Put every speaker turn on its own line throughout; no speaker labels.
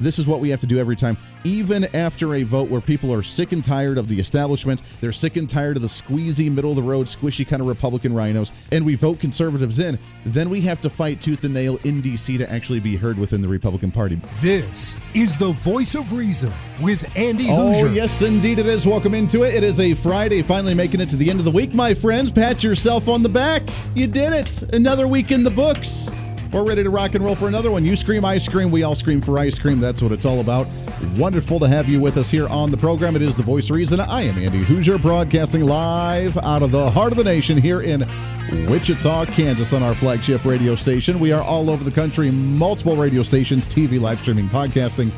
this is what we have to do every time, even after a vote where people are sick and tired of the establishment. They're sick and tired of the squeezy, middle of the road, squishy kind of Republican rhinos, and we vote conservatives in. Then we have to fight tooth and nail in D.C. to actually be heard within the Republican Party.
This is the voice of reason with Andy
Oh,
Hooser.
yes, indeed it is. Welcome into it. It is a Friday, finally making it to the end of the week, my friends. Pat yourself on the back. You did it. Another week in the books. We're ready to rock and roll for another one. You scream, I scream, we all scream for ice cream. That's what it's all about. Wonderful to have you with us here on the program. It is The Voice Reason. I am Andy Hooser, broadcasting live out of the heart of the nation here in Wichita, Kansas, on our flagship radio station. We are all over the country, multiple radio stations, TV, live streaming, podcasting.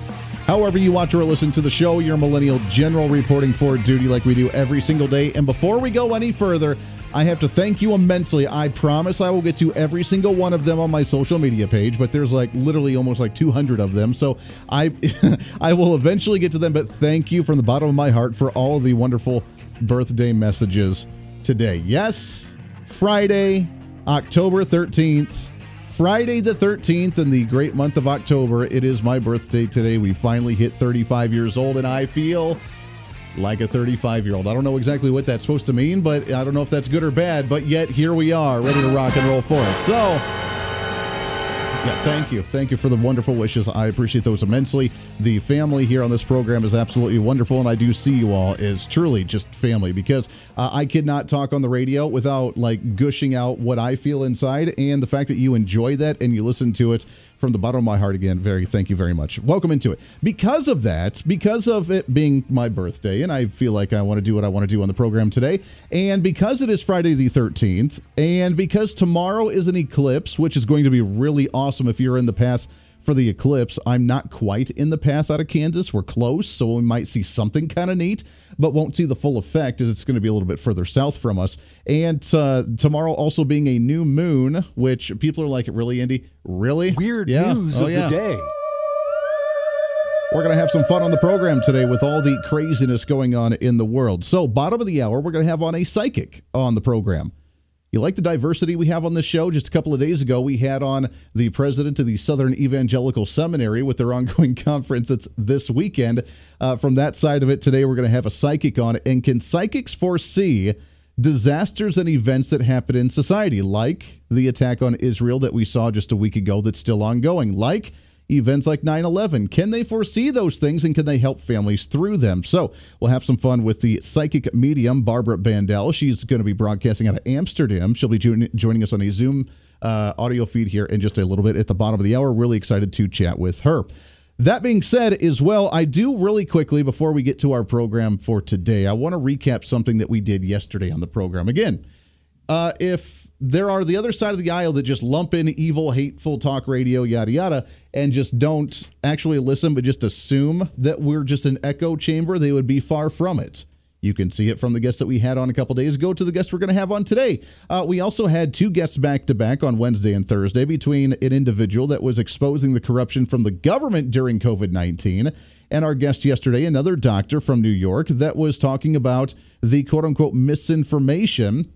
However, you watch or listen to the show, your millennial general reporting for duty like we do every single day. And before we go any further, I have to thank you immensely. I promise I will get to every single one of them on my social media page, but there's like literally almost like 200 of them. So I I will eventually get to them, but thank you from the bottom of my heart for all the wonderful birthday messages today. Yes, Friday, October 13th. Friday the 13th in the great month of October. It is my birthday today. We finally hit 35 years old, and I feel like a 35 year old. I don't know exactly what that's supposed to mean, but I don't know if that's good or bad, but yet here we are, ready to rock and roll for it. So, yeah, thank you. Thank you for the wonderful wishes. I appreciate those immensely. The family here on this program is absolutely wonderful, and I do see you all as truly just family because uh, I could not talk on the radio without like gushing out what I feel inside, and the fact that you enjoy that and you listen to it from the bottom of my heart again very thank you very much. Welcome into it. Because of that because of it being my birthday and i feel like i want to do what i want to do on the program today and because it is friday the 13th and because tomorrow is an eclipse which is going to be really awesome if you're in the path for the eclipse. I'm not quite in the path out of Kansas. We're close, so we might see something kind of neat, but won't see the full effect as it's going to be a little bit further south from us. And uh, tomorrow also being a new moon, which people are like, really, Andy? Really?
Weird
Yeah.
news
Oh,
of
yeah.
the day.
We're going to have some fun on the program today with all the craziness going on in the world. So, bottom of the hour, we're going to have on a psychic on the program. You like the diversity we have on this show? Just a couple of days ago, we had on the president of the Southern Evangelical Seminary with their ongoing conference. It's this weekend. Uh, from that side of it, today we're going to have a psychic on. And can psychics foresee disasters and events that happen in society, like the attack on Israel that we saw just a week ago that's still ongoing, like events like 9 11? Can they foresee those things and can they help families through them? So we'll have some fun with the psychic medium, Barbara Bandel. She's going to be broadcasting out of Amsterdam. She'll be join- joining us on a Zoom uh, audio feed here in just a little bit at the bottom of the hour. Really excited to chat with her. That being said, as well, I do really quickly before we get to our program for today, I want to recap something that we did yesterday on the program. Again, uh, if there are the other side of the aisle that just lump in evil, hateful talk radio, yada, yada, and just don't actually listen, but just assume that we're just an echo chamber, they would be far from it. You can see it from the guests that we had on a couple days ago to the guests we're going to have on today. Uh, we also had two guests back to back on Wednesday and Thursday between an individual that was exposing the corruption from the government during COVID 19 and our guest yesterday, another doctor from New York, that was talking about the quote unquote misinformation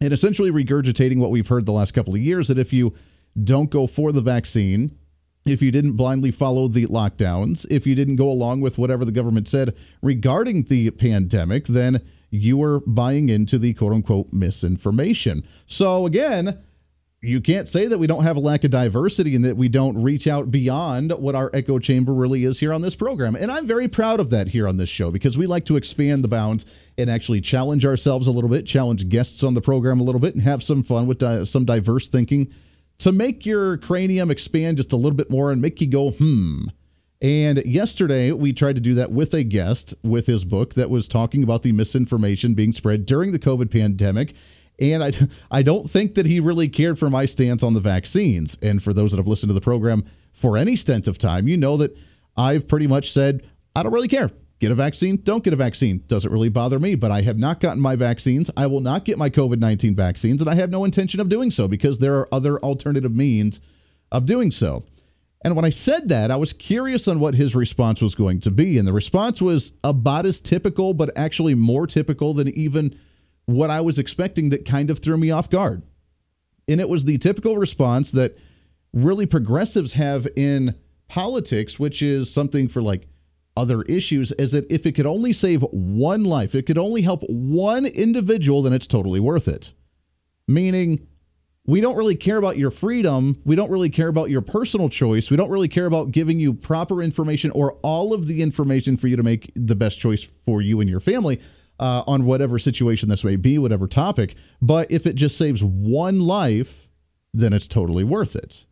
and essentially regurgitating what we've heard the last couple of years that if you don't go for the vaccine, if you didn't blindly follow the lockdowns, if you didn't go along with whatever the government said regarding the pandemic, then you were buying into the quote unquote misinformation. So again, you can't say that we don't have a lack of diversity and that we don't reach out beyond what our echo chamber really is here on this program. And I'm very proud of that here on this show because we like to expand the bounds and actually challenge ourselves a little bit, challenge guests on the program a little bit, and have some fun with di- some diverse thinking to make your cranium expand just a little bit more and make you go, hmm. And yesterday, we tried to do that with a guest with his book that was talking about the misinformation being spread during the COVID pandemic. And I, I don't think that he really cared for my stance on the vaccines. And for those that have listened to the program for any stint of time, you know that I've pretty much said, I don't really care. Get a vaccine, don't get a vaccine. Doesn't really bother me, but I have not gotten my vaccines. I will not get my COVID 19 vaccines, and I have no intention of doing so because there are other alternative means of doing so. And when I said that, I was curious on what his response was going to be. And the response was about as typical, but actually more typical than even what I was expecting that kind of threw me off guard. And it was the typical response that really progressives have in politics, which is something for like other issues, is that if it could only save one life, it could only help one individual, then it's totally worth it. Meaning, we don't really care about your freedom. We don't really care about your personal choice. We don't really care about giving you proper information or all of the information for you to make the best choice for you and your family uh, on whatever situation this may be, whatever topic. But if it just saves one life, then it's totally worth it.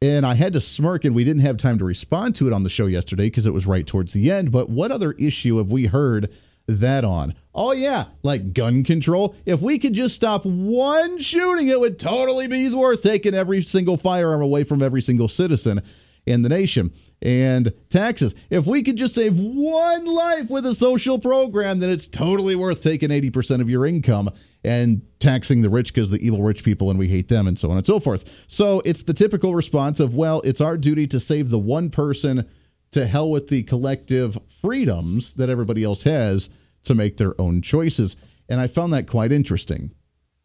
And I had to smirk, and we didn't have time to respond to it on the show yesterday because it was right towards the end. But what other issue have we heard that on? Oh, yeah, like gun control. If we could just stop one shooting, it would totally be worth taking every single firearm away from every single citizen in the nation. And taxes. If we could just save one life with a social program, then it's totally worth taking 80% of your income and taxing the rich because the evil rich people and we hate them and so on and so forth. So it's the typical response of, well, it's our duty to save the one person to hell with the collective freedoms that everybody else has to make their own choices. And I found that quite interesting.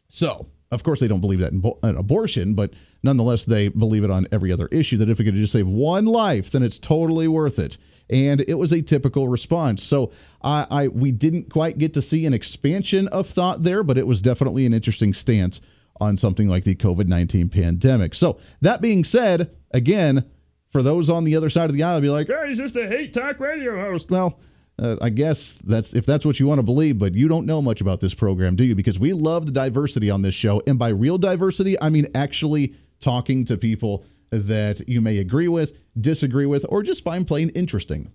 So, of course, they don't believe that in, bo- in, abortion, but nonetheless, they believe it on every other issue that if we could just save one life, then it's totally worth it and it was a typical response. So I, I we didn't quite get to see an expansion of thought there, but it was definitely an interesting stance on something like the COVID 19 pandemic. So, that being said, again, for those on the other side of the aisle, be like, hey, he's just a hate talk radio host. Well, uh, I guess that's if that's what you want to believe, but you don't know much about this program, do you? Because we love the diversity on this show. And by real diversity, I mean actually talking to people that you may agree with, disagree with, or just find plain interesting.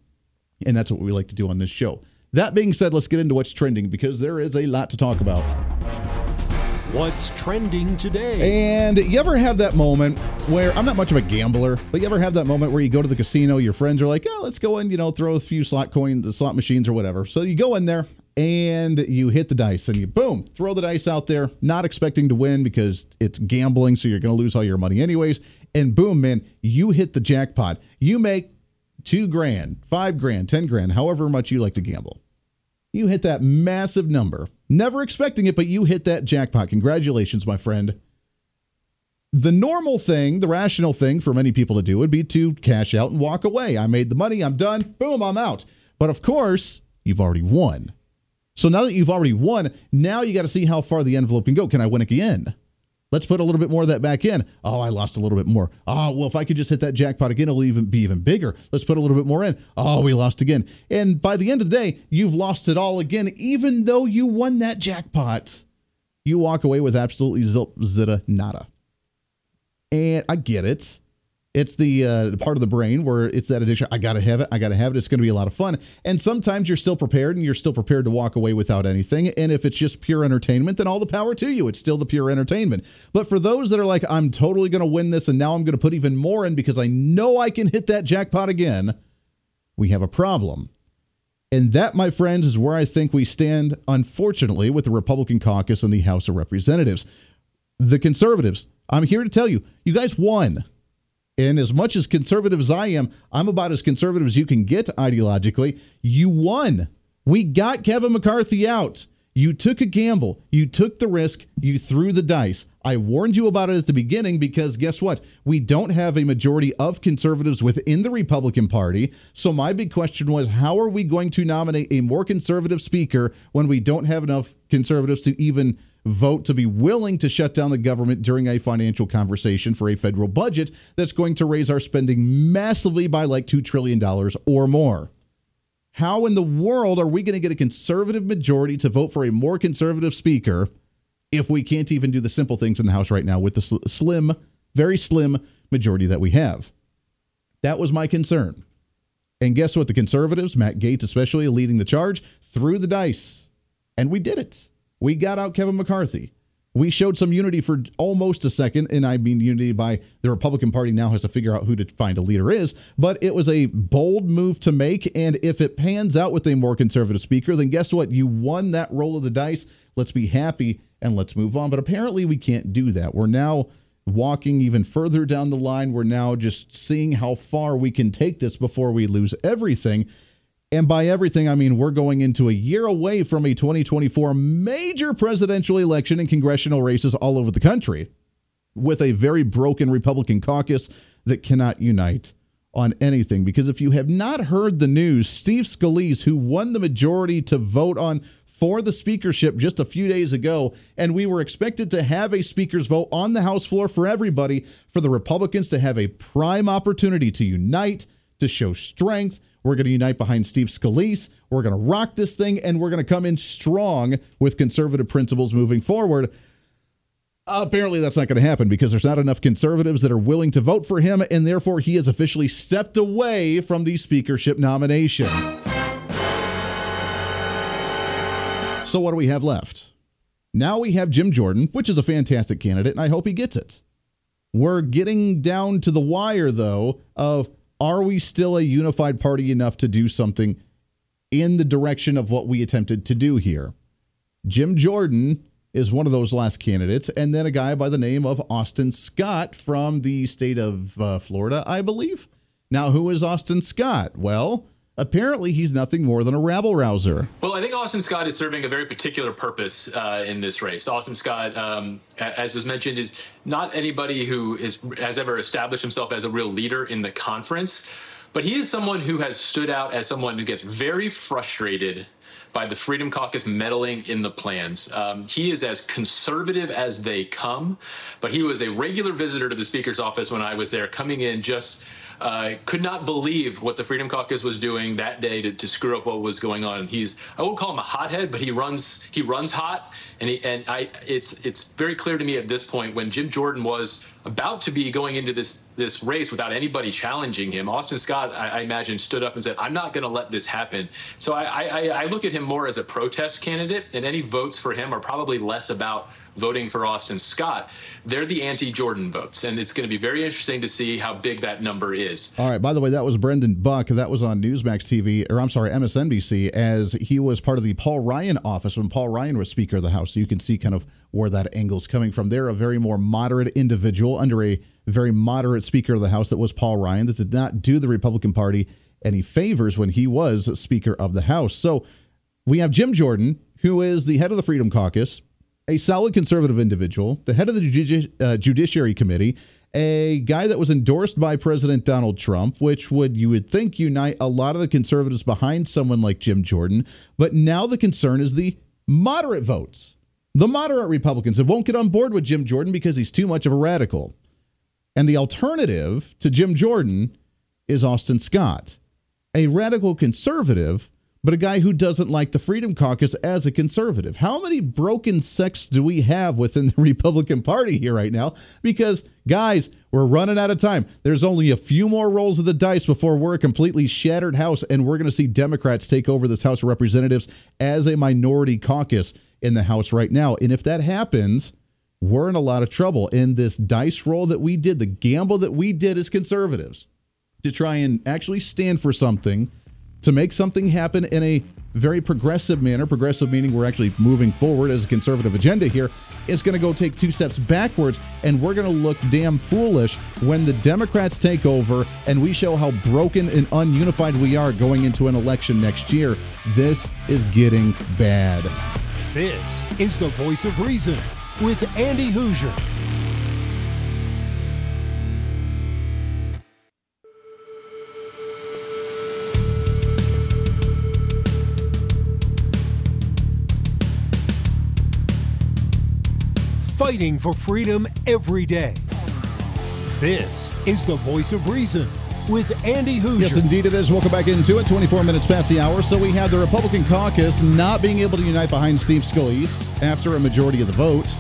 And that's what we like to do on this show. That being said, let's get into what's trending because there is a lot to talk about.
What's trending today?
And you ever have that moment where I'm not much of a gambler, but you ever have that moment where you go to the casino, your friends are like, "Oh, let's go and you know throw a few slot coins, the slot machines, or whatever." So you go in there and you hit the dice and you boom throw the dice out there, not expecting to win because it's gambling, so you're going to lose all your money anyways, and boom, man, you hit the jackpot. You make two grand, five grand, 10 grand, however much you like to gamble. You hit that massive number, never expecting it, but you hit that jackpot. Congratulations, my friend. The normal thing, the rational thing for many people to do would be to cash out and walk away. I made the money, I'm done, boom, I'm out. But of course, you've already won. So now that you've already won, now you got to see how far the envelope can go. Can I win again? Let's put a little bit more of that back in. Oh, I lost a little bit more. Oh, well, if I could just hit that jackpot again, it'll even be even bigger. Let's put a little bit more in. Oh, we lost again. And by the end of the day, you've lost it all again, even though you won that jackpot. You walk away with absolutely zilp, zitta, nada. And I get it. It's the uh, part of the brain where it's that addiction. I got to have it. I got to have it. It's to be a lot of fun. And sometimes you're still prepared and you're still prepared to walk away without anything. And if it's just pure entertainment, then all the power to you. It's still the pure entertainment. But for those that are like, I'm totally to win this and now I'm to put even more in because I know I can hit that jackpot again, we have a problem. And that, my friends, is where I think we stand, unfortunately, with the Republican caucus in the House of Representatives. The conservatives, I'm here to tell you, you guys won. And as much as conservative as I am, I'm about as conservative as you can get ideologically. You won. We got Kevin McCarthy out. You took a gamble. You took the risk. You threw the dice. I warned you about it at the beginning because guess what? We don't have a majority of conservatives within the Republican Party. So my big question was how are we going to nominate a more conservative speaker when we don't have enough conservatives to even vote to be willing to shut down the government during a financial conversation for a federal budget that's going to raise our spending massively by like $2 trillion or more. How in the world are we going to get a conservative majority to vote for a more conservative speaker if we can't even do the simple things in the House right now with the slim, very slim majority that we have? That was my concern. And guess what? The conservatives, Matt Gaetz especially, leading the charge, threw the dice. And we did it. We got out Kevin McCarthy. We showed some unity for almost a second, and I mean unity by the Republican Party now has to figure out who to find a leader is. But it was a bold move to make, and if it pans out with a more conservative speaker, then guess what? You won that roll of the dice. Let's be happy and let's move on. But apparently, we can't do that. We're now walking even further down the line. We're now just seeing how far we can take this before we lose everything. And by everything, I mean we're going into a year away from a 2024 major presidential election and congressional races all over the country with a very broken Republican caucus that cannot unite on anything. Because if you have not heard the news, Steve Scalise, who won the majority to vote on for the speakership just a few days ago, and we were expected to have a speaker's vote on the House floor for everybody, for the Republicans to have a prime opportunity to unite, to show strength. We're going to unite behind Steve Scalise. We're going to rock this thing, and we're going to come in strong with conservative principles moving forward. Apparently, that's not going to happen because there's not enough conservatives that are willing to vote for him, and therefore he has officially stepped away from the speakership nomination. So, what do we have left? Now we have Jim Jordan, which is a fantastic candidate, and I hope he gets it. We're getting down to the wire, though, of are we still a unified party enough to do something in the direction of what we attempted to do here? Jim Jordan is one of those last candidates, and then a guy by the name of Austin Scott from the state of uh, Florida, I believe. Now, who is Austin Scott? Well, apparently he's nothing more than a rabble rouser.
Well, I think Austin Scott is serving a very particular purpose uh, in this race. Austin Scott, um, as was mentioned, is not anybody who is has ever established himself as a real leader in the conference, but he is someone who has stood out as someone who gets very frustrated by the Freedom Caucus meddling in the plans. Um, he is as conservative as they come, but he was a regular visitor to the Speaker's office when I was there, coming in just. Uh, could not believe what the Freedom Caucus was doing that day to, to screw up what was going on. He's I won't call him a hothead, but he runs he runs hot, and he and I it's it's very clear to me at this point when Jim Jordan was about to be going into this this race without anybody challenging him. Austin Scott, I, I imagine, stood up and said, "I'm not going to let this happen." So I, I, I look at him more as a protest candidate, and any votes for him are probably less about voting for Austin Scott. They're the anti-Jordan votes, and it's going to be very interesting to see how big that number is.
All right. By the way, that was Brendan Buck. That was on Newsmax TV, or I'm sorry, MSNBC, as he was part of the Paul Ryan office when Paul Ryan was Speaker of the House. So you can see kind of where that angle's coming from. They're a very more moderate individual under a very moderate Speaker of the House that was Paul Ryan that did not do the Republican Party any favors when he was Speaker of the House. So we have Jim Jordan, who is the head of the Freedom Caucus a solid conservative individual, the head of the Judici- uh, Judiciary Committee, a guy that was endorsed by President Donald Trump, which would you would think unite a lot of the conservatives behind someone like Jim Jordan. But now the concern is the moderate votes, the moderate Republicans that won't get on board with Jim Jordan because he's too much of a radical. And the alternative to Jim Jordan is Austin Scott, a radical conservative but a guy who doesn't like the Freedom Caucus as a conservative. How many broken sects do we have within the Republican Party here right now? Because, guys, we're running out of time. There's only a few more rolls of the dice before we're a completely shattered House, and we're going to see Democrats take over this House of Representatives as a minority caucus in the House right now. And if that happens, we're in a lot of trouble. In this dice roll that we did, the gamble that we did as conservatives to try and actually stand for something to make something happen in a very progressive manner, progressive meaning we're actually moving forward as a conservative agenda here, is going to go take two steps backwards, and we're going to look damn foolish when the Democrats take over and we show how broken and ununified we are going into an election next year. This is getting bad.
This is the voice of reason with Andy Hooser. Fighting for freedom every day. This is the voice of reason with Andy Hooser.
Yes, indeed it is. Welcome back into it. 24 minutes past the hour. So we have the Republican caucus not being able to unite behind Steve Scalise after a majority of the vote.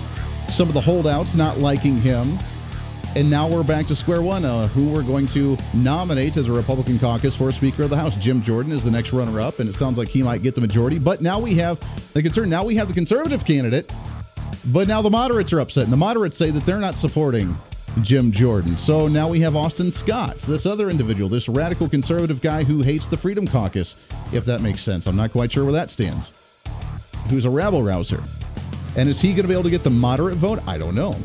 Some of the holdouts not liking him. And now we're back to square one. Uh, who we're going to nominate as a Republican caucus for Speaker of the House. Jim Jordan is the next runner up, and it sounds like he might get the majority. But now we have the concern. Now we have the conservative candidate but now the moderates are upset, and the moderates say that they're not supporting Jim Jordan. So now we have Austin Scott, this other individual, this radical conservative guy who hates the Freedom Caucus, if that makes sense. I'm not quite sure where that stands. Who's a rabble rouser. And is he going to be able to get the moderate vote? I don't know.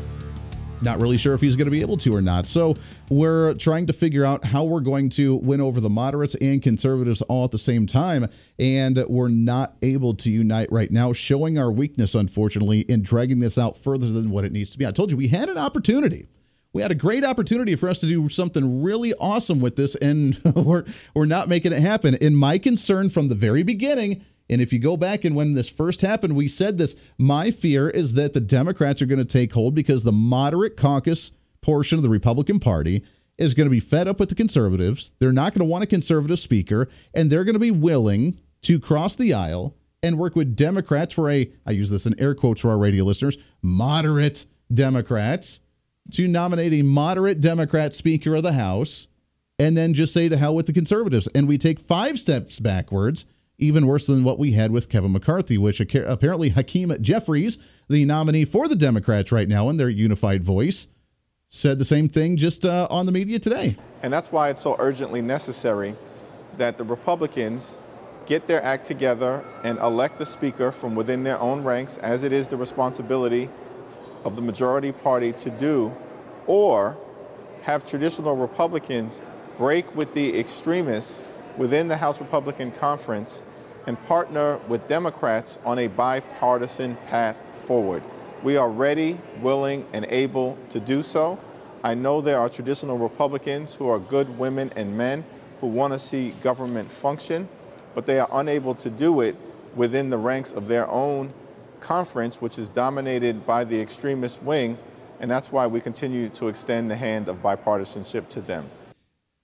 Not really sure if he's going to be able to or not. So we're trying to figure out how we're going to win over the moderates and conservatives all at the same time. And we're not able to unite right now, showing our weakness, unfortunately, in dragging this out further than what it needs to be. I told you we had an opportunity. We had a great opportunity for us to do something really awesome with this, and we're, we're not making it happen. And my concern from the very beginning and if you go back and when this first happened, we said this. My fear is that the Democrats are going to take hold because the moderate caucus portion of the Republican Party is going to be fed up with the conservatives. They're not going to want a conservative speaker, and they're going to be willing to cross the aisle and work with Democrats for a, I use this in air quotes for our radio listeners, moderate Democrats to nominate a moderate Democrat Speaker of the House and then just say to hell with the conservatives. And we take five steps backwards even worse than what we had with Kevin McCarthy, which apparently Hakeem Jeffries, the nominee for the Democrats right now in their unified voice, said the same thing just uh, on the media today.
And that's why it's so urgently necessary that the Republicans get their act together and elect a speaker from within their own ranks, as it is the responsibility of the majority party to do, or have traditional Republicans break with the extremists within the House Republican Conference and partner with Democrats on a bipartisan path forward. We are ready, willing, and able to do so. I know there are traditional Republicans who are good women and men who want to see government function, but they are unable to do it within the ranks of their own conference, which is dominated by the extremist wing, and that's why we continue to extend the hand of bipartisanship to them.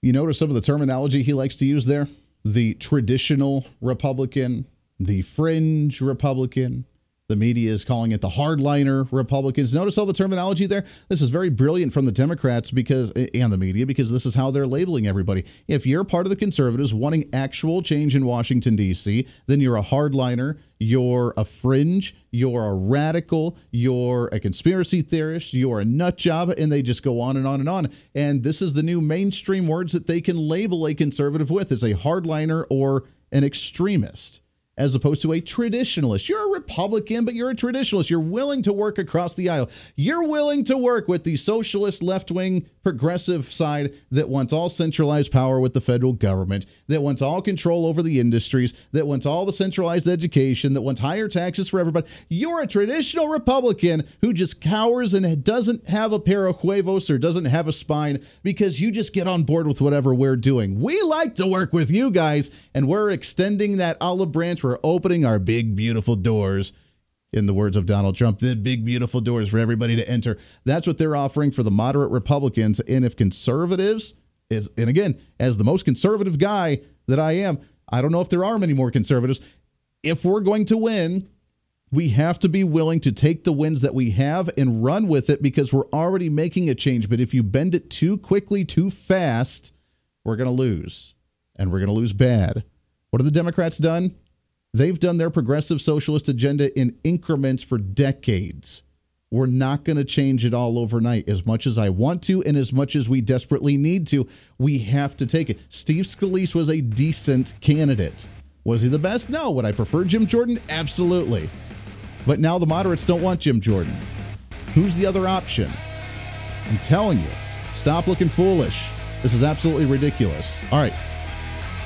You notice some of the terminology he likes to use there? The traditional Republican, the fringe Republican. The media is calling it the hardliner Republicans. Notice all the terminology there? This is very brilliant from the Democrats because eh, and the media because this is how they're labeling everybody. If you're part of the conservatives wanting actual change in Washington D.C., then you're a hardliner, you're a fringe, you're a radical, you're a conspiracy theorist, you're a nut job, and they just go on and on and on. And this is the new mainstream words that they can label a conservative with as a hardliner or an extremist as opposed to a traditionalist. You're a Republican, but you're a traditionalist. You're willing to work across the aisle. You're willing to work with the socialist, left wing, progressive side that wants all centralized power with the federal government, that wants all control over the industries, that wants all the centralized education, that wants higher taxes for everybody. You're a traditional Republican who just cowers and doesn't have a pair of huevos or doesn't have a spine because you just get on board with whatever we're doing. We like to work with you guys, and we're extending that olive branch we're opening our big, beautiful doors. In the words of Donald Trump, the big, beautiful doors for everybody to enter. That's what they're offering for the moderate Republicans. And if conservatives is, and again, as the most conservative guy that I am, I don't know if there are many more conservatives. If we're going to win, we have to be willing to take the wins that we have and run with it because we're already making a change. But if you bend it too quickly, too fast, we're going to lose. And we're going to lose bad. What have the Democrats done? They've done their progressive socialist agenda in increments for decades. We're not going to change it all overnight. As much as I want to, and as much as we desperately need to, we have to take it. Steve Scalise was a decent candidate. Was he the best? No. Would I prefer Jim Jordan? Absolutely. But now the moderates don't want Jim Jordan. Who's the other option? I'm telling you, stop looking foolish. This is absolutely ridiculous. All right.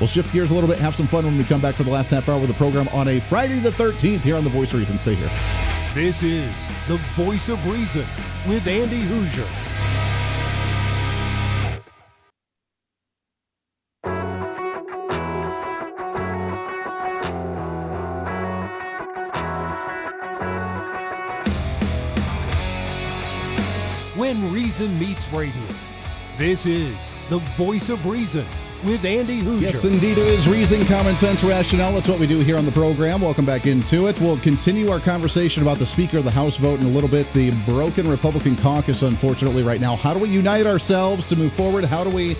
We'll shift gears a little bit, have some fun when we come back for the last half hour of the program on a Friday the 13th here on The Voice of Reason. Stay here.
This is The Voice of Reason with Andy Hooser. When Reason meets radio, this is The Voice of Reason with Andy Hooser.
Yes, indeed, it is reason, common sense, rationale. That's what we do here on the program. Welcome back into it. We'll continue our conversation about the Speaker of the House vote in a little bit. The broken Republican caucus, unfortunately, right now. How do we unite ourselves to move forward? How do we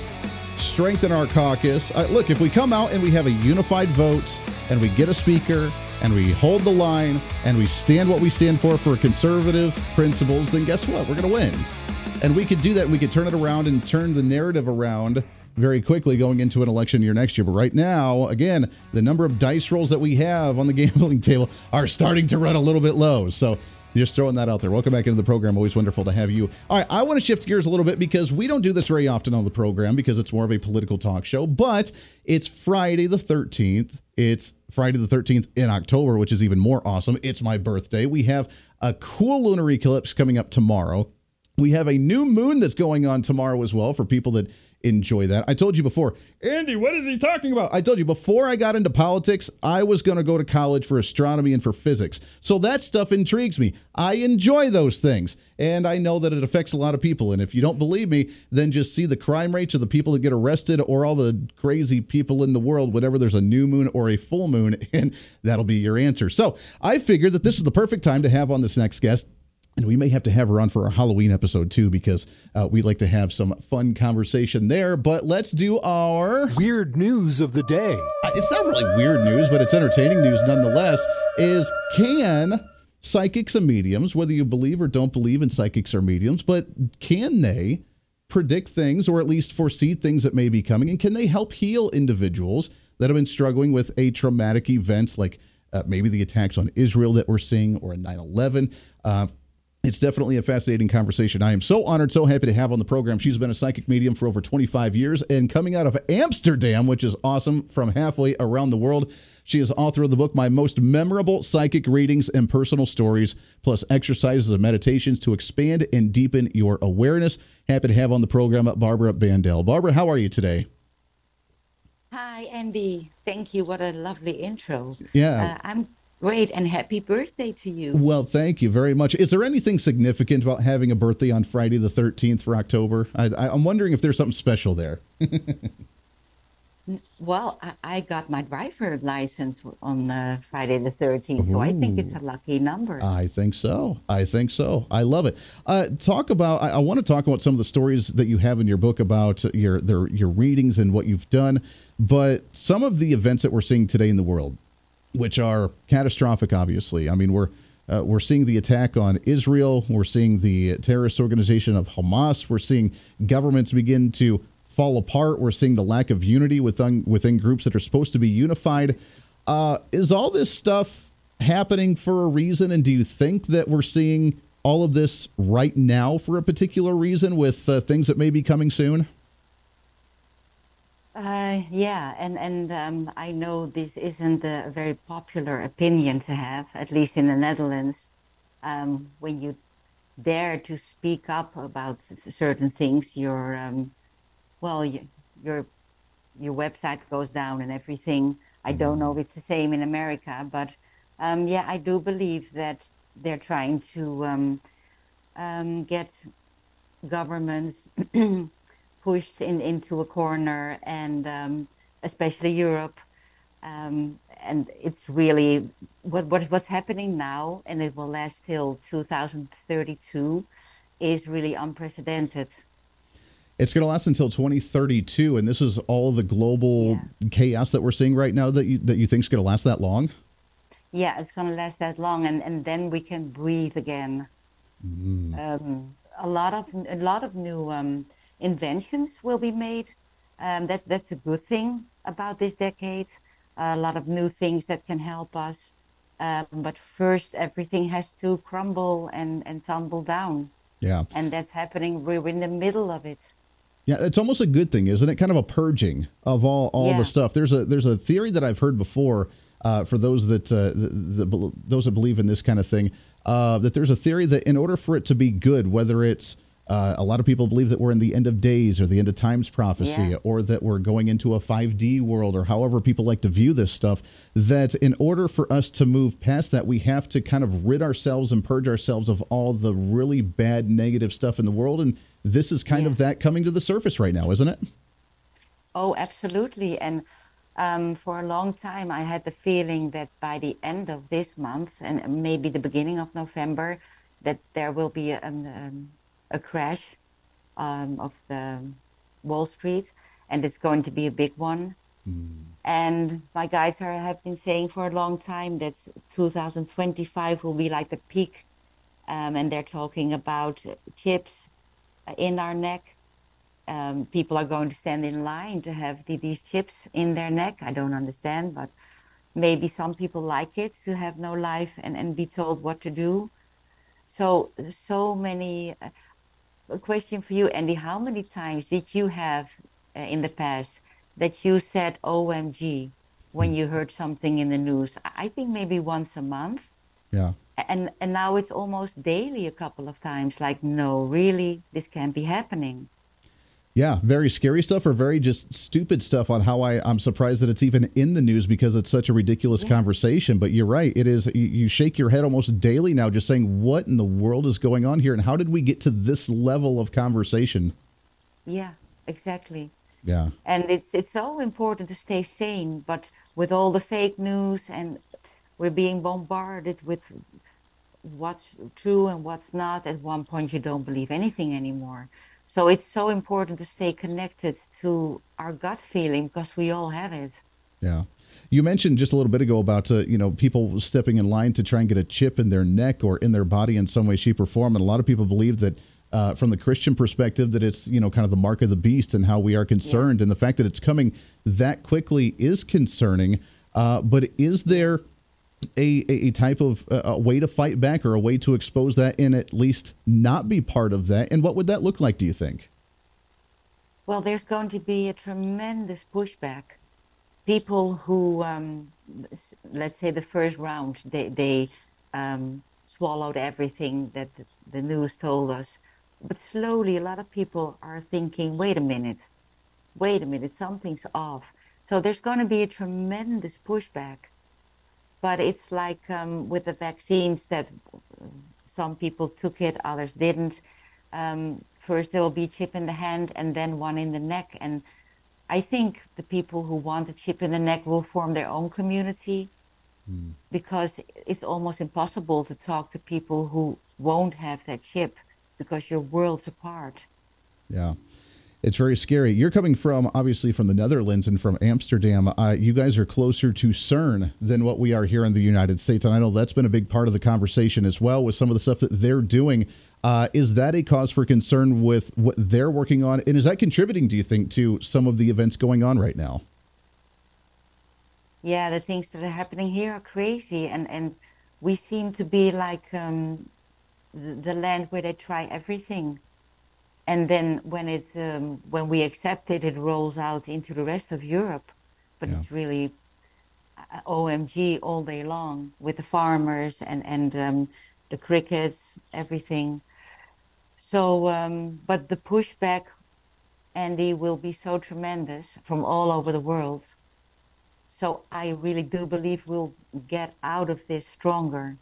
strengthen our caucus? Uh, look, if we come out and we have a unified vote and we get a Speaker and we hold the line and we stand what we stand for for conservative principles, then guess what? We're going to win. And we could do that. We could turn it around and turn the narrative around very quickly going into an election year next year. But right now, again, the number of dice rolls that we have on the gambling table are starting to run a little bit low. So Just throwing that out there. Welcome back into the program. Always wonderful to have you. All right, I want to shift gears a little bit because we don't do this very often on the program because it's more of a political talk show, but it's Friday the 13th. It's Friday the 13th in October, which is even more awesome. It's my birthday. We have a cool lunar eclipse coming up tomorrow. We have a new moon that's going on tomorrow as well for people that enjoy that. I told you before, Andy, what is he talking about? I told you before I got into politics, I was going to go to college for astronomy and for physics. So that stuff intrigues me. I enjoy those things. And I know that it affects a lot of people. And if you don't believe me, then just see the crime rates of the people that get arrested or all the crazy people in the world, whenever there's a new moon or a full moon, and that'll be your answer. So I figured that this is the perfect time to have on this next guest and we may have to have her on for our Halloween episode too, because uh, we like to have some fun conversation there. But let's do our
weird news of the day.
Uh, it's not really weird news, but it's entertaining news nonetheless. Is can psychics and mediums, whether you believe or don't believe in psychics or mediums, but can they predict things or at least foresee things that may be coming? And can they help heal individuals that have been struggling with a traumatic event like uh, maybe the attacks on Israel that we're seeing or a 9 11? Uh, it's definitely a fascinating conversation. I am so honored, so happy to have on the program. She's been a psychic medium for over 25 years and coming out of Amsterdam, which is awesome, from halfway around the world. She is author of the book, My Most Memorable Psychic Readings and Personal Stories, plus exercises and meditations to expand and deepen your awareness. Happy to have on the program Barbara Bandel. Barbara, how are you today?
Hi, Andy. Thank you. What a lovely intro.
Yeah.
Uh, I'm Great and happy birthday to you.
Well, thank you very much. Is there anything significant about having a birthday on Friday the 13th for October? I, am wondering if there's something special there.
well, I, I, got my driver license on uh, Friday the 13th, so I think it's a lucky number.
I think so. I think so. I love it. Uh, talk about. I, I want to talk about some of the stories that you have in your book about your their, your readings and what you've done, but some of the events that we're seeing today in the world which are catastrophic. Obviously, I mean we're uh, we're seeing the attack on Israel. We're seeing the terrorist organization of Hamas. We're seeing governments begin to fall apart. We're seeing the lack of unity within within groups that are supposed to be unified. Uh, is all this stuff happening for a reason? And do you think that we're seeing all of this right now for a particular reason with uh, things that may be coming soon?
Uh, yeah, and and um, I know this isn't a very popular opinion to have, at least in the Netherlands. Um, when you dare to speak up about certain things, your um, well, you, your your website goes down and everything. I don't know if it's the same in America, but um, yeah, I do believe that they're trying to um, um, get governments pushed in, into a corner, and um, especially Europe. Um, and it's really what, what what's happening now, and it will last till 2032, is really unprecedented.
It's going to last until 2032, and this is all the global yeah. chaos that we're seeing right now. That you that you think is going to last that long?
Yeah, it's going to last that long, and, and then we can breathe again. Mm. Um, a lot of a lot of new um, inventions will be made. Um, that's that's a good thing about this decade. a lot of new things that can help us. Um, but first, everything has to crumble and, and tumble down.
Yeah.
And that's happening. We're in the middle of it.
Yeah, it's almost a good thing, isn't it? Kind of a purging of all all yeah. the stuff. There's a there's a theory that I've heard before uh, for those that uh, the, the, those that believe in this kind of thing. Uh, that there's a theory that in order for it to be good, whether it's uh, a lot of people believe that we're in the end of days or the end of times prophecy yeah. or that we're going into a 5D world or however people like to view this stuff. That in order for us to move past that, we have to kind of rid ourselves and purge ourselves of all the really bad, negative stuff in the world. And this is kind yeah. of that coming to the surface right now, isn't it?
Oh, absolutely. And um, for a long time, I had the feeling that by the end of this month and maybe the beginning of November, that there will be a, um, a crash um, of the Wall Street, and it's going to be a big one. Mm. And my guys are, have been saying for a long time that 2025 will be like the peak, um, and they're talking about chips in our neck. Um, people are going to stand in line to have the, these chips in their neck. I don't understand, but maybe some people like it to have no life and, and be told what to do. So, so many. Uh, a question for you, Andy. How many times did you have uh, in the past that you said OMG when you heard something in the news? I think maybe once a month.
Yeah.
And and now it's almost daily a couple of times like no, really this can't be happening.
Yeah, very scary stuff or very just stupid stuff on how I, I'm surprised that it's even in the news because it's such a ridiculous yeah. conversation. But you're right. It is, you, you, shake your head almost daily now just saying, what in the world is going on here? And how did we get to this level of conversation?
Yeah, exactly.
Yeah.
And it's, it's so important to stay sane. But with all the fake news and we're being bombarded with what's true and what's not, at one point you don't believe anything anymore. So it's so important to stay connected to our gut feeling because we all have it.
Yeah. You mentioned just a little bit ago about uh, you know people stepping in line to try and get a chip in their neck or in their body in some way, shape, or form, and a lot of people believe that uh, from the Christian perspective that it's you know kind of the mark of the beast and how we are concerned, yeah. and the fact that it's coming that quickly is concerning. Uh, but is there a, a type of uh, a way to fight back or a way to expose that and at least not be part of that? And what would that look like, do you think?
Well, there's going to be a tremendous pushback. People who, um, let's say, the first round, they, they um, swallowed everything that the news told us. But slowly, a lot of people are thinking, wait a minute, wait a minute, something's off. So there's going to be a tremendous pushback but it's like um, with the vaccines that some people took it, others didn't. Um, first there will be a chip in the hand and then one in the neck. And I think the people who want the chip in the neck will form their own community mm. because it's almost impossible to talk to people who won't have that chip because you're worlds apart.
Yeah. It's very scary. You're coming from obviously from the Netherlands and from Amsterdam. Uh, you guys are closer to CERN than what we are here in the United States, and I know that's been a big part of the conversation as well with some of the stuff that they're doing. Uh, is that a cause for concern with what they're working on, and is that contributing, do you think, to some of the events going on right now?
Yeah, the things that are happening here are crazy, and and we seem to be like um, the, the land where they try everything and then when it's um, when we accept it, it rolls out into the rest of Europe. But yeah. it's really uh, OMG all day long with the farmers and and um, the crickets, everything. So, um, but the pushback, Andy, will be so tremendous from all over the world. So I really do believe we'll get out of this stronger.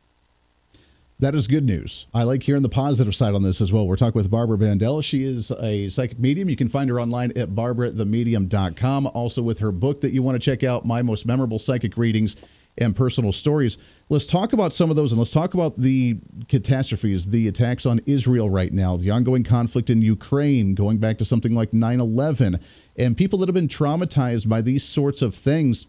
That is good news. I like hearing the positive side on this as well. We're talking with Barbara Bandel. She is a psychic medium. You can find her online at barbarathemedium.com. Also, with her book that you want to check out, My Most Memorable Psychic Readings and Personal Stories. Let's talk about some of those and let's talk about the catastrophes, the attacks on Israel right now, the ongoing conflict in Ukraine, going back to something like 9 11, and people that have been traumatized by these sorts of things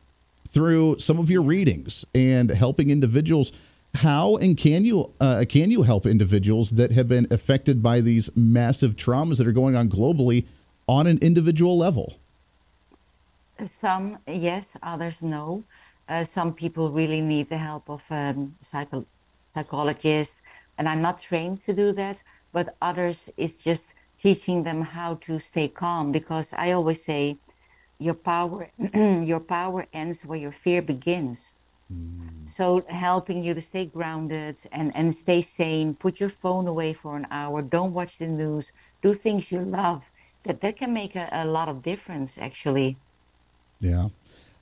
through some of your readings and helping individuals how and can you uh, can you help individuals that have been affected by these massive traumas that are going on globally on an individual level?
Some yes, others no. Uh, some people really need the help of um, psycho- psychologists, and I'm not trained to do that. But others is just teaching them how to stay calm because I always say your power your power ends where your fear begins. Mm. So helping you to stay grounded and, and stay sane, put your phone away for an hour, don't watch the news, do things you love. That that can make a, a lot of difference actually.
Yeah.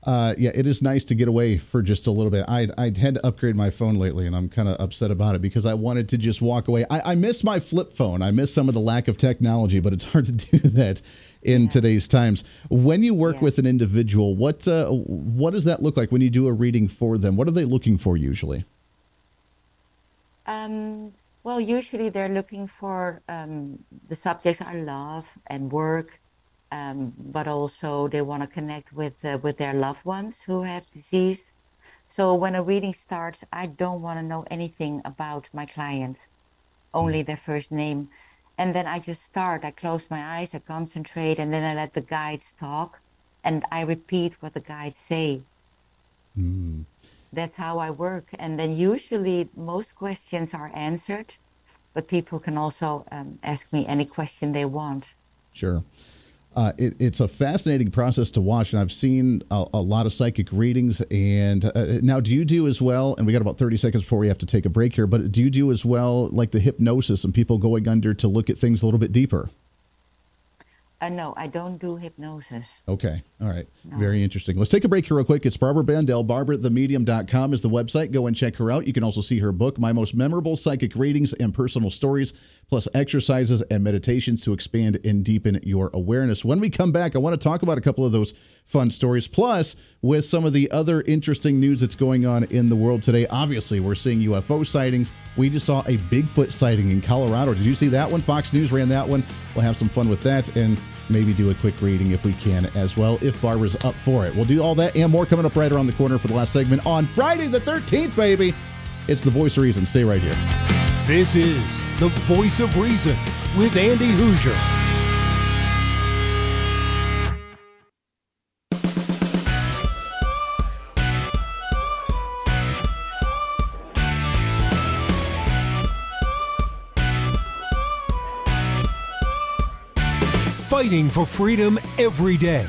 Uh, yeah, it is nice to get away for just a little bit. I I had to upgrade my phone lately, and I'm kind of upset about it because I wanted to just walk away. I, I miss my flip phone. I miss some of the lack of technology, but it's hard to do that in yeah. today's times. When you work yeah. with an individual, what uh, what does that look like when you do a reading for them? What are they looking for usually?
Um, well, usually they're looking for um, the subjects I love and work, um, but also they want to connect with uh, with their loved ones who have disease. So when a reading starts, I don't want to know anything about my client, only mm. their first name and then I just start. I close my eyes, I concentrate, and then I let the guides talk, and I repeat what the guides say. Mm. That's how I work. And then usually most questions are answered but people can also um, ask me any question they want.
Sure. Uh, it, it's a fascinating process to watch, and I've seen a, a lot of psychic readings. And uh, now, do you do as well? And we got about 30 seconds before we have to take a break here, but do you do as well like the hypnosis and people going under to look at things a little bit deeper?
Uh, no, I don't do hypnosis.
Okay. All right. No. Very interesting. Let's take a break here real quick. It's Barbara Bandel. BarbaraTheMedium.com is the website. Go and check her out. You can also see her book, My Most Memorable Psychic Readings and Personal Stories, plus exercises and meditations to expand and deepen your awareness. When we come back, I want to talk about a couple of those fun stories, plus with some of the other interesting news that's going on in the world today. Obviously, we're seeing UFO sightings. We just saw a Bigfoot sighting in Colorado. Did you see that one? Fox News ran that one. We'll have some fun with that. And maybe do a quick reading if we can as well, if Barbara's up for it. We'll do all that and more coming up right around the corner for the last segment on Friday the 13th, baby. It's the voice of reason. Stay right here.
This is the voice of reason with Andy Hooser. Fighting for freedom every day.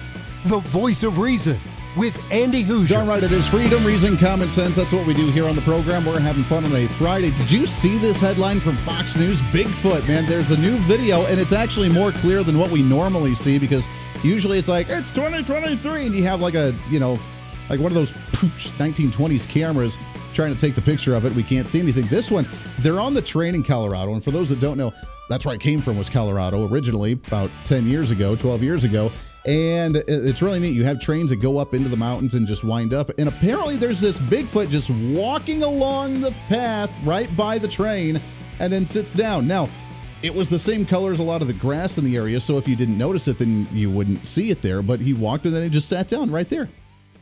The voice of reason with Andy Hooser.
Darn right, it is freedom, reason, common sense. That's what we do here on the program. We're having fun on a Friday. Did you see this headline from Fox News? Bigfoot, man. There's a new video, and it's actually more clear than what we normally see because usually it's like, it's 2023, and you have like a, you know, like one of those 1920s cameras trying to take the picture of it. We can't see anything. This one, they're on the train in Colorado. And for those that don't know, that's where I came from was Colorado originally about 10 years ago, 12 years ago. And it's really neat. You have trains that go up into the mountains and just wind up. And apparently there's this Bigfoot just walking along the path right by the train and then sits down. Now, it was the same color as a lot of the grass in the area, so if you didn't notice it, then you wouldn't see it there. But he walked and then he just sat down right there.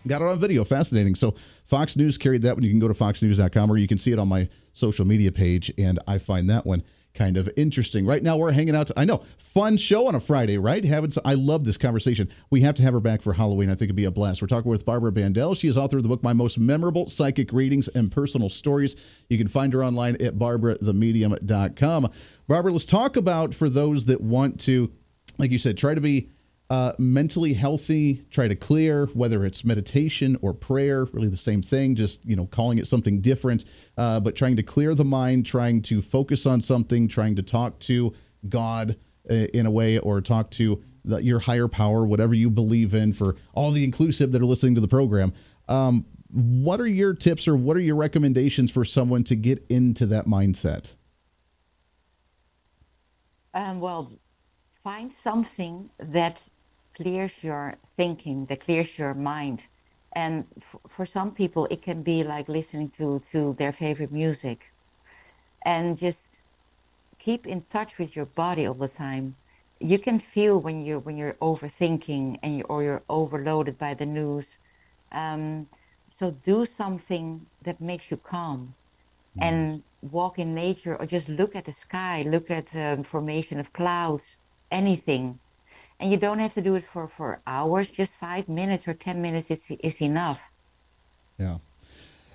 Got it on video. Fascinating. So Fox News carried that one. You can go to foxnews.com or you can see it on my social media page, and I find that one kind of interesting. Right now, we're hanging out. To, I know, fun show on a Friday, right? Having, I love this conversation. We have to have her back for Halloween. I think it'd be a blast. We're talking with Barbara Bandel. She is author of the book My Most Memorable Psychic Readings and Personal Stories. You can find her online at barbarathemedium.com. Barbara, let's talk about for those that want to, like you said, try to be uh, mentally healthy, try to clear, whether it's meditation or prayer, really the same thing, just, you know, calling it something different, uh, but trying to clear the mind, trying to focus on something, trying to talk to God uh, in a way or talk to the, your higher power, whatever you believe in, for all the inclusive that are listening to the program. Um, what are your tips or what are your recommendations for someone to get into that mindset?
Um, well, find something that clears your thinking, that clears your mind. And f- for some people, it can be like listening to, to their favorite music. And just keep in touch with your body all the time. You can feel when you're when you're overthinking and you, or you're overloaded by the news. Um, so do something that makes you calm, mm. and walk in nature, or just look at the sky, look at the formation of clouds, anything and you don't have to do it for for hours just five minutes or ten minutes is, is enough
yeah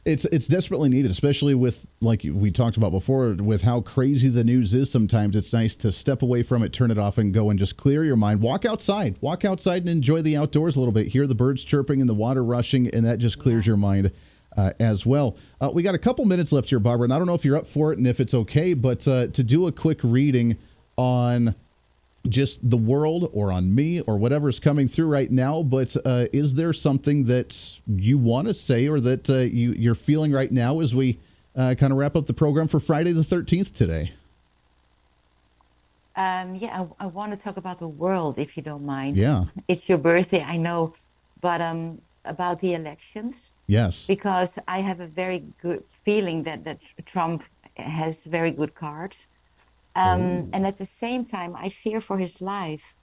it's it's desperately needed especially with like we talked about before with how crazy the news is sometimes it's nice to step away from it turn it off and go and just clear your mind walk outside walk outside and enjoy the outdoors a little bit hear the birds chirping and the water rushing and that just clears yeah. your mind uh, as well. Uh, we got a couple minutes left here, Barbara, and I don't know if you're up for it and if it's okay, but uh, to do a quick reading on just the world or on me or whatever's coming through right now. But uh, is there something that you want to say or that uh, you, you're feeling right now as we uh, kind of wrap up the program for Friday the 13th today?
Um, yeah, I, I, want to talk about the world, if you don't mind.
Yeah.
It's your birthday, I know, but um, about the elections.
Yes.
Because I have a very good feeling that, that Trump has very good cards. Um, and at the same time, I fear for his life.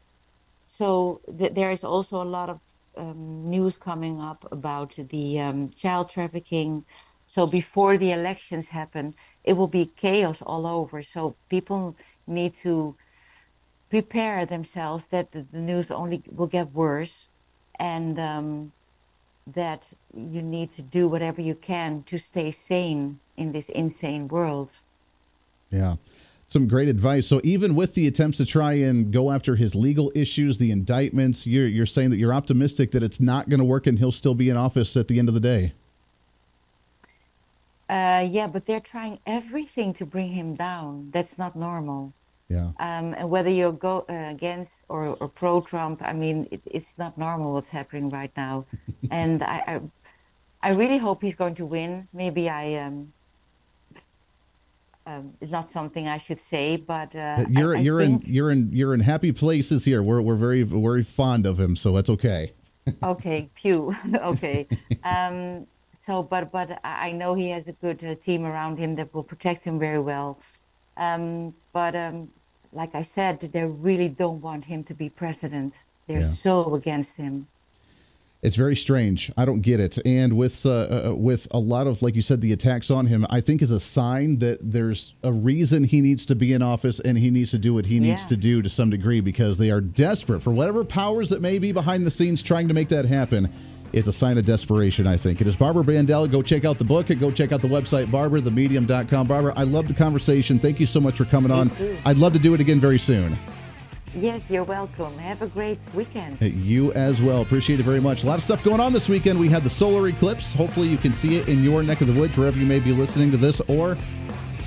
So th- there is also a lot of um, news coming up about the um, child trafficking. So before the elections happen, it will be chaos all over. So people need to prepare themselves that the, the news only will get worse, and um, that you need to do whatever you can to stay sane in this insane world.
Yeah Some great advice. So even with the attempts to try and go after his legal issues, the indictments, you're you're saying that you're optimistic that it's not going to work and he'll still be in office at the end of the day.
Uh, yeah, but they're trying everything to bring him down. That's not normal.
Yeah.
Um, and whether you're go uh, against or, or pro Trump, I mean, it, it's not normal what's happening right now. and I, I, I, really hope he's going to win. Maybe I, um, um, it's not something I should say, but uh,
you're
I, I
you're
think...
in you're in you're in happy places here. We're we're very very fond of him, so that's okay.
okay, pew. okay. Um, so, but but I know he has a good uh, team around him that will protect him very well. Um, but um, like I said, they really don't want him to be president. They're yeah. so against him.
It's very strange. I don't get it. And with uh, uh, with a lot of, like you said, the attacks on him, I think is a sign that there's a reason he needs to be in office and he needs to do what he needs to do to some degree because they are desperate for whatever powers that may be behind the scenes trying to make that happen. It's a sign of desperation, I think. It is Barbara Bandel. Go check out the book and go check out the website, barbarathemedium.com. Barbara, I love the conversation. Thank you so much for coming on. I'd love to do it again very soon.
Yes, you're welcome. Have a great weekend.
You as well. Appreciate it very much. A lot of stuff going on this weekend. We had the solar eclipse. Hopefully, you can see it in your neck of the woods, wherever you may be listening to this, or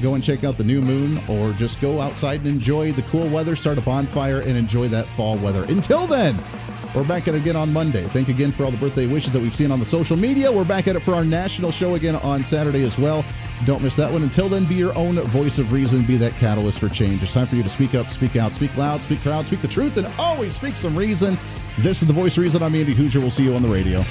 go and check out the new moon, or just go outside and enjoy the cool weather, start a bonfire, and enjoy that fall weather. Until then, we're back at it again on Monday. Thank you again for all the birthday wishes that we've seen on the social media. We're back at it for our national show again on Saturday as well. Don't miss that one. Until then, be your own voice of reason. Be that catalyst for change. It's time for you to speak up, speak out, speak loud, speak proud, speak the truth, and always speak some reason. This is the voice of reason. I'm Andy Hooser. We'll see you on the radio.